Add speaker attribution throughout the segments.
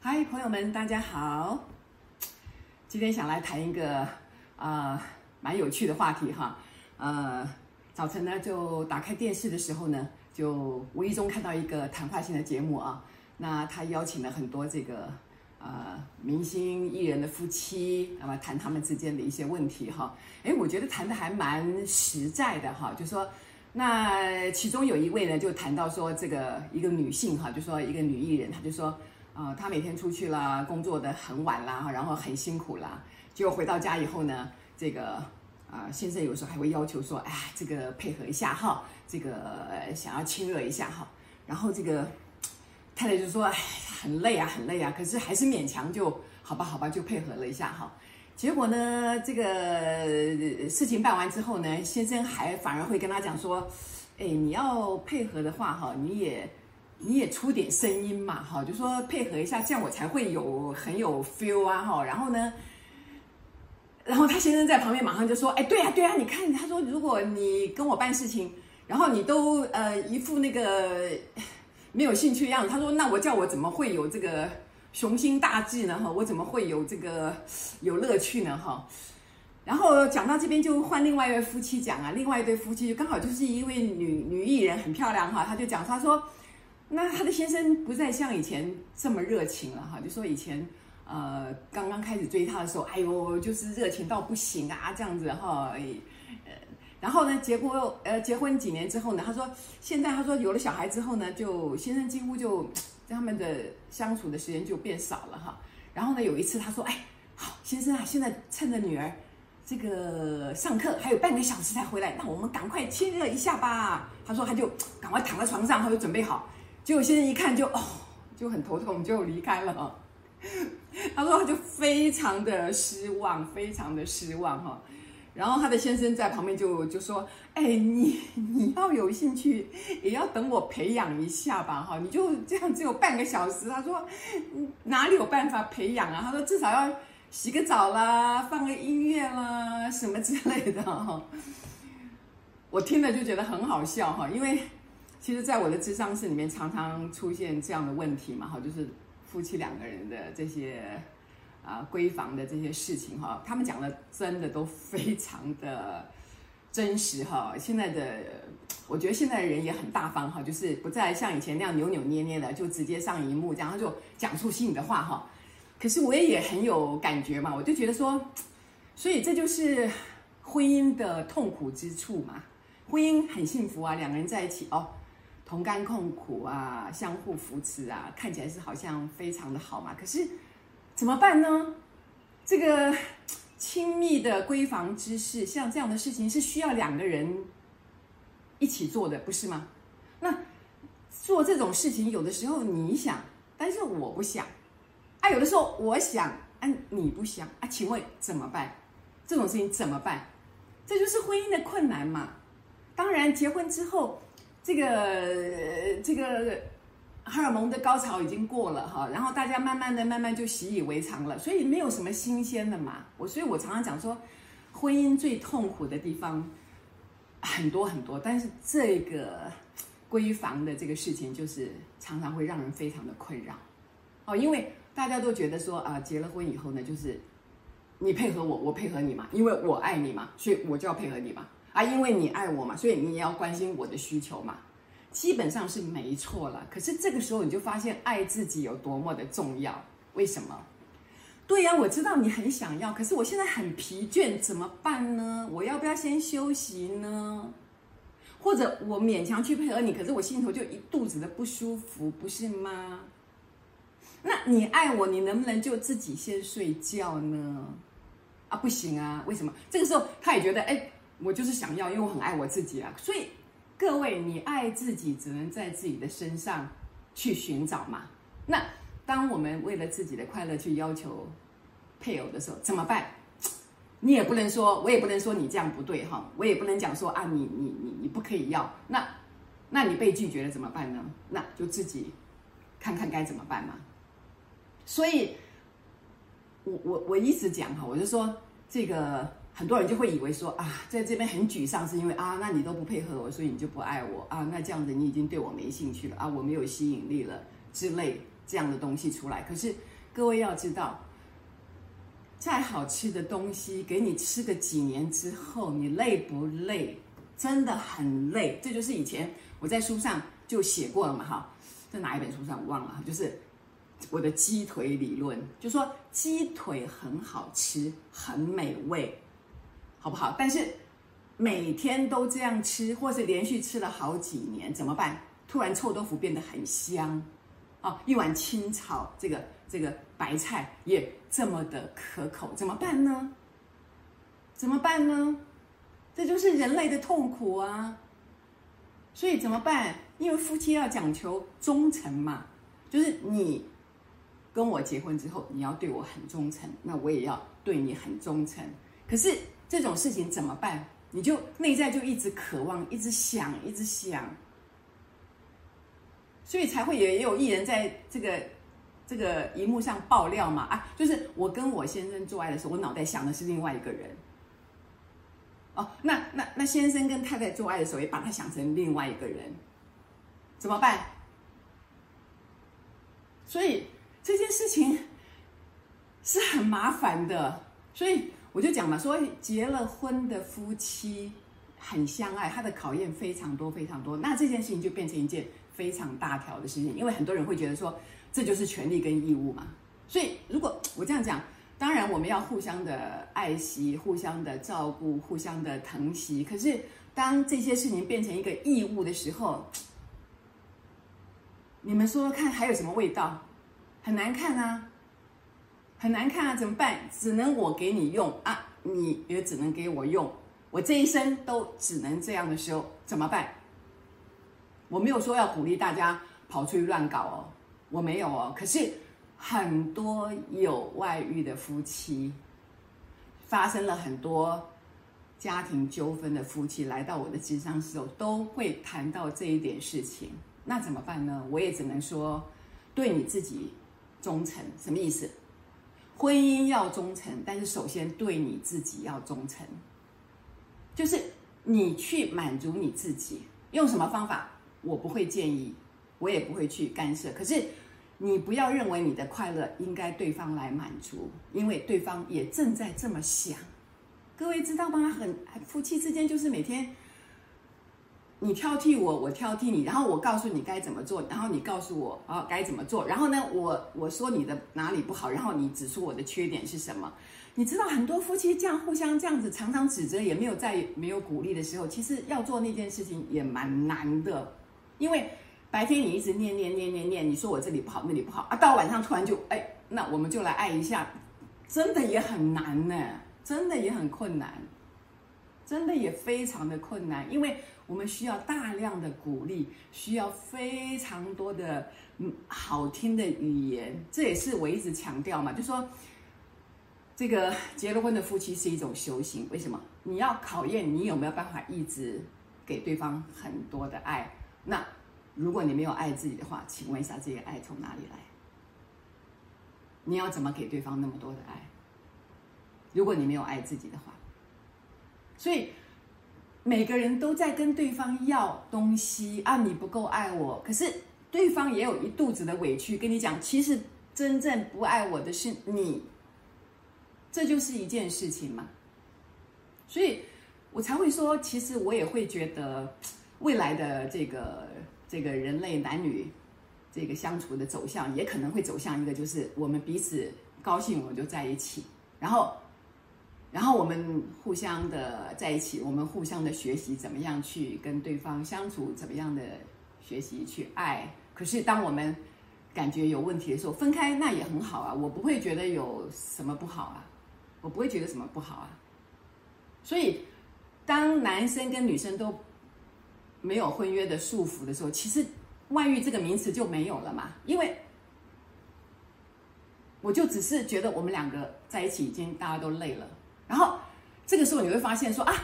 Speaker 1: 嗨，朋友们，大家好。今天想来谈一个啊、呃、蛮有趣的话题哈。呃，早晨呢就打开电视的时候呢，就无意中看到一个谈话性的节目啊。那他邀请了很多这个。呃，明星艺人的夫妻，那么谈他们之间的一些问题哈。哎，我觉得谈的还蛮实在的哈。就说，那其中有一位呢，就谈到说，这个一个女性哈，就说一个女艺人，她就说，啊、她每天出去了，工作的很晚啦，然后很辛苦啦，结果回到家以后呢，这个啊、先生有时候还会要求说，哎，这个配合一下哈，这个想要亲热一下哈，然后这个。太太就说：“哎，很累啊，很累啊，可是还是勉强就好吧，好吧，就配合了一下哈。结果呢，这个事情办完之后呢，先生还反而会跟他讲说：‘哎，你要配合的话哈，你也你也出点声音嘛哈，就说配合一下，这样我才会有很有 feel 啊哈。’然后呢，然后他先生在旁边马上就说：‘哎，对啊，对啊，你看，他说如果你跟我办事情，然后你都呃一副那个。’没有兴趣的样子，他说：“那我叫我怎么会有这个雄心大志呢？哈，我怎么会有这个有乐趣呢？哈。”然后讲到这边，就换另外一位夫妻讲啊，另外一对夫妻就刚好就是一位女女艺人，很漂亮哈，他就讲他说：“那他的先生不再像以前这么热情了哈，就说以前呃刚刚开始追她的时候，哎呦就是热情到不行啊，这样子哈。”然后呢，结婚呃，结婚几年之后呢，他说现在他说有了小孩之后呢，就先生几乎就他们的相处的时间就变少了哈。然后呢，有一次他说，哎，好先生啊，现在趁着女儿这个上课还有半个小时才回来，那我们赶快亲热一下吧。他说他就赶快躺在床上，他就准备好。结果先生一看就哦，就很头痛，就离开了。他说他就非常的失望，非常的失望哈。然后他的先生在旁边就就说：“哎，你你要有兴趣，也要等我培养一下吧，哈，你就这样只有半个小时。”他说：“哪里有办法培养啊？”他说：“至少要洗个澡啦，放个音乐啦，什么之类的。”哈，我听了就觉得很好笑哈，因为其实在我的智商室里面常常出现这样的问题嘛，哈，就是夫妻两个人的这些。啊，闺房的这些事情哈，他们讲的真的都非常的真实哈。现在的，我觉得现在的人也很大方哈，就是不再像以前那样扭扭捏捏的，就直接上荧幕这样，他就讲出心里的话哈。可是我也也很有感觉嘛，我就觉得说，所以这就是婚姻的痛苦之处嘛。婚姻很幸福啊，两个人在一起哦，同甘共苦啊，相互扶持啊，看起来是好像非常的好嘛。可是。怎么办呢？这个亲密的闺房之事，像这样的事情是需要两个人一起做的，不是吗？那做这种事情，有的时候你想，但是我不想，啊，有的时候我想，啊，你不想，啊，请问怎么办？这种事情怎么办？这就是婚姻的困难嘛。当然，结婚之后，这个这个。荷尔蒙的高潮已经过了哈，然后大家慢慢的、慢慢就习以为常了，所以没有什么新鲜的嘛。我所以，我常常讲说，婚姻最痛苦的地方很多很多，但是这个闺房的这个事情，就是常常会让人非常的困扰哦，因为大家都觉得说啊，结了婚以后呢，就是你配合我，我配合你嘛，因为我爱你嘛，所以我就要配合你嘛，啊，因为你爱我嘛，所以你也要关心我的需求嘛。基本上是没错了，可是这个时候你就发现爱自己有多么的重要。为什么？对呀，我知道你很想要，可是我现在很疲倦，怎么办呢？我要不要先休息呢？或者我勉强去配合你，可是我心头就一肚子的不舒服，不是吗？那你爱我，你能不能就自己先睡觉呢？啊，不行啊，为什么？这个时候他也觉得，哎，我就是想要，因为我很爱我自己啊，所以。各位，你爱自己只能在自己的身上去寻找嘛。那当我们为了自己的快乐去要求配偶的时候，怎么办？你也不能说，我也不能说你这样不对哈，我也不能讲说啊，你你你你不可以要。那那你被拒绝了怎么办呢？那就自己看看该怎么办嘛。所以，我我我一直讲哈，我就说这个很多人就会以为说啊，在这边很沮丧，是因为啊，那你都不配合我，所以你就不爱我啊，那这样子你已经对我没兴趣了啊，我没有吸引力了之类这样的东西出来。可是各位要知道，再好吃的东西给你吃个几年之后，你累不累？真的很累。这就是以前我在书上就写过了嘛，哈，在哪一本书上我忘了，就是我的鸡腿理论，就说鸡腿很好吃，很美味。好不好？但是每天都这样吃，或是连续吃了好几年，怎么办？突然臭豆腐变得很香，啊，一碗清炒这个这个白菜也这么的可口，怎么办呢？怎么办呢？这就是人类的痛苦啊！所以怎么办？因为夫妻要讲求忠诚嘛，就是你跟我结婚之后，你要对我很忠诚，那我也要对你很忠诚。可是。这种事情怎么办？你就内在就一直渴望，一直想，一直想，所以才会也有艺人在这个这个荧幕上爆料嘛啊，就是我跟我先生做爱的时候，我脑袋想的是另外一个人。哦，那那那先生跟太太做爱的时候，也把他想成另外一个人，怎么办？所以这件事情是很麻烦的，所以。我就讲嘛，说结了婚的夫妻很相爱，他的考验非常多非常多。那这件事情就变成一件非常大条的事情，因为很多人会觉得说，这就是权利跟义务嘛。所以如果我这样讲，当然我们要互相的爱惜、互相的照顾、互相的疼惜。可是当这些事情变成一个义务的时候，你们说说看，还有什么味道？很难看啊。很难看啊，怎么办？只能我给你用啊，你也只能给我用。我这一生都只能这样的时候，怎么办？我没有说要鼓励大家跑出去乱搞哦，我没有哦。可是很多有外遇的夫妻，发生了很多家庭纠纷的夫妻，来到我的咨商时候，都会谈到这一点事情。那怎么办呢？我也只能说，对你自己忠诚，什么意思？婚姻要忠诚，但是首先对你自己要忠诚，就是你去满足你自己，用什么方法，我不会建议，我也不会去干涉。可是你不要认为你的快乐应该对方来满足，因为对方也正在这么想。各位知道吗？很夫妻之间就是每天。你挑剔我，我挑剔你，然后我告诉你该怎么做，然后你告诉我啊该怎么做，然后呢，我我说你的哪里不好，然后你指出我的缺点是什么？你知道很多夫妻这样互相这样子，常常指责，也没有在没有鼓励的时候，其实要做那件事情也蛮难的，因为白天你一直念念念念念，你说我这里不好，那里不好啊，到晚上突然就哎，那我们就来爱一下，真的也很难呢，真的也很困难。真的也非常的困难，因为我们需要大量的鼓励，需要非常多的嗯好听的语言。这也是我一直强调嘛，就说这个结了婚的夫妻是一种修行。为什么？你要考验你有没有办法一直给对方很多的爱。那如果你没有爱自己的话，请问一下，这些爱从哪里来？你要怎么给对方那么多的爱？如果你没有爱自己的话。所以每个人都在跟对方要东西啊，你不够爱我，可是对方也有一肚子的委屈跟你讲，其实真正不爱我的是你，这就是一件事情嘛。所以我才会说，其实我也会觉得未来的这个这个人类男女这个相处的走向，也可能会走向一个，就是我们彼此高兴，我们就在一起，然后。然后我们互相的在一起，我们互相的学习怎么样去跟对方相处，怎么样的学习去爱。可是当我们感觉有问题的时候，分开那也很好啊，我不会觉得有什么不好啊，我不会觉得什么不好啊。所以，当男生跟女生都没有婚约的束缚的时候，其实外遇这个名词就没有了嘛，因为我就只是觉得我们两个在一起已经大家都累了。然后这个时候你会发现说啊，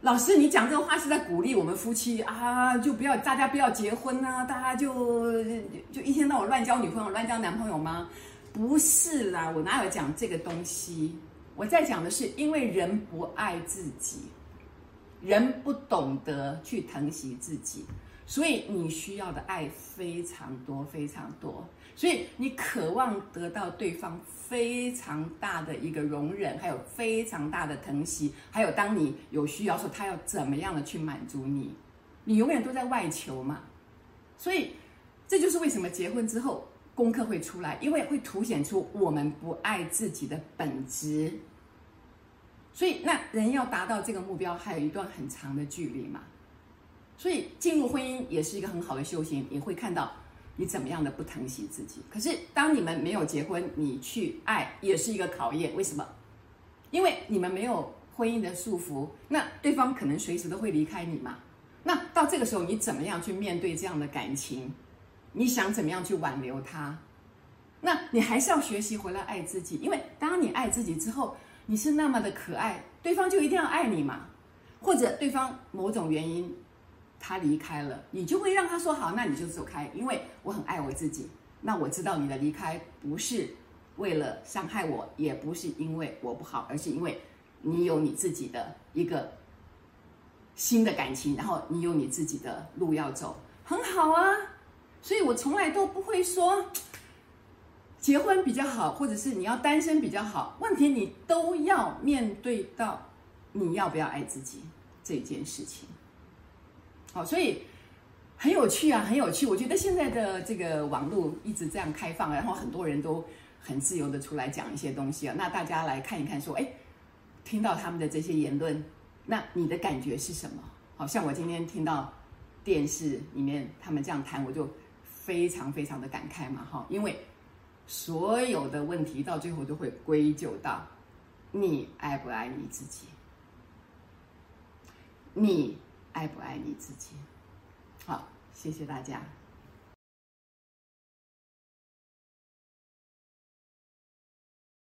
Speaker 1: 老师你讲这个话是在鼓励我们夫妻啊，就不要大家不要结婚啊，大家就就一天到晚乱交女朋友、乱交男朋友吗？不是啦，我哪有讲这个东西？我在讲的是，因为人不爱自己，人不懂得去疼惜自己，所以你需要的爱非常多，非常多。所以你渴望得到对方非常大的一个容忍，还有非常大的疼惜，还有当你有需要时候，他要怎么样的去满足你？你永远都在外求嘛。所以这就是为什么结婚之后功课会出来，因为会凸显出我们不爱自己的本质。所以那人要达到这个目标，还有一段很长的距离嘛。所以进入婚姻也是一个很好的修行，你会看到。你怎么样的不疼惜自己？可是当你们没有结婚，你去爱也是一个考验。为什么？因为你们没有婚姻的束缚，那对方可能随时都会离开你嘛。那到这个时候，你怎么样去面对这样的感情？你想怎么样去挽留他？那你还是要学习回来爱自己，因为当你爱自己之后，你是那么的可爱，对方就一定要爱你嘛。或者对方某种原因。他离开了，你就会让他说好，那你就走开，因为我很爱我自己。那我知道你的离开不是为了伤害我，也不是因为我不好，而是因为你有你自己的一个新的感情，然后你有你自己的路要走，很好啊。所以我从来都不会说结婚比较好，或者是你要单身比较好。问题你都要面对到你要不要爱自己这件事情。好，所以很有趣啊，很有趣。我觉得现在的这个网络一直这样开放，然后很多人都很自由的出来讲一些东西啊。那大家来看一看，说，哎，听到他们的这些言论，那你的感觉是什么？好像我今天听到电视里面他们这样谈，我就非常非常的感慨嘛，哈，因为所有的问题到最后都会归咎到你爱不爱你自己，你。爱不爱你自己？好，谢谢大家。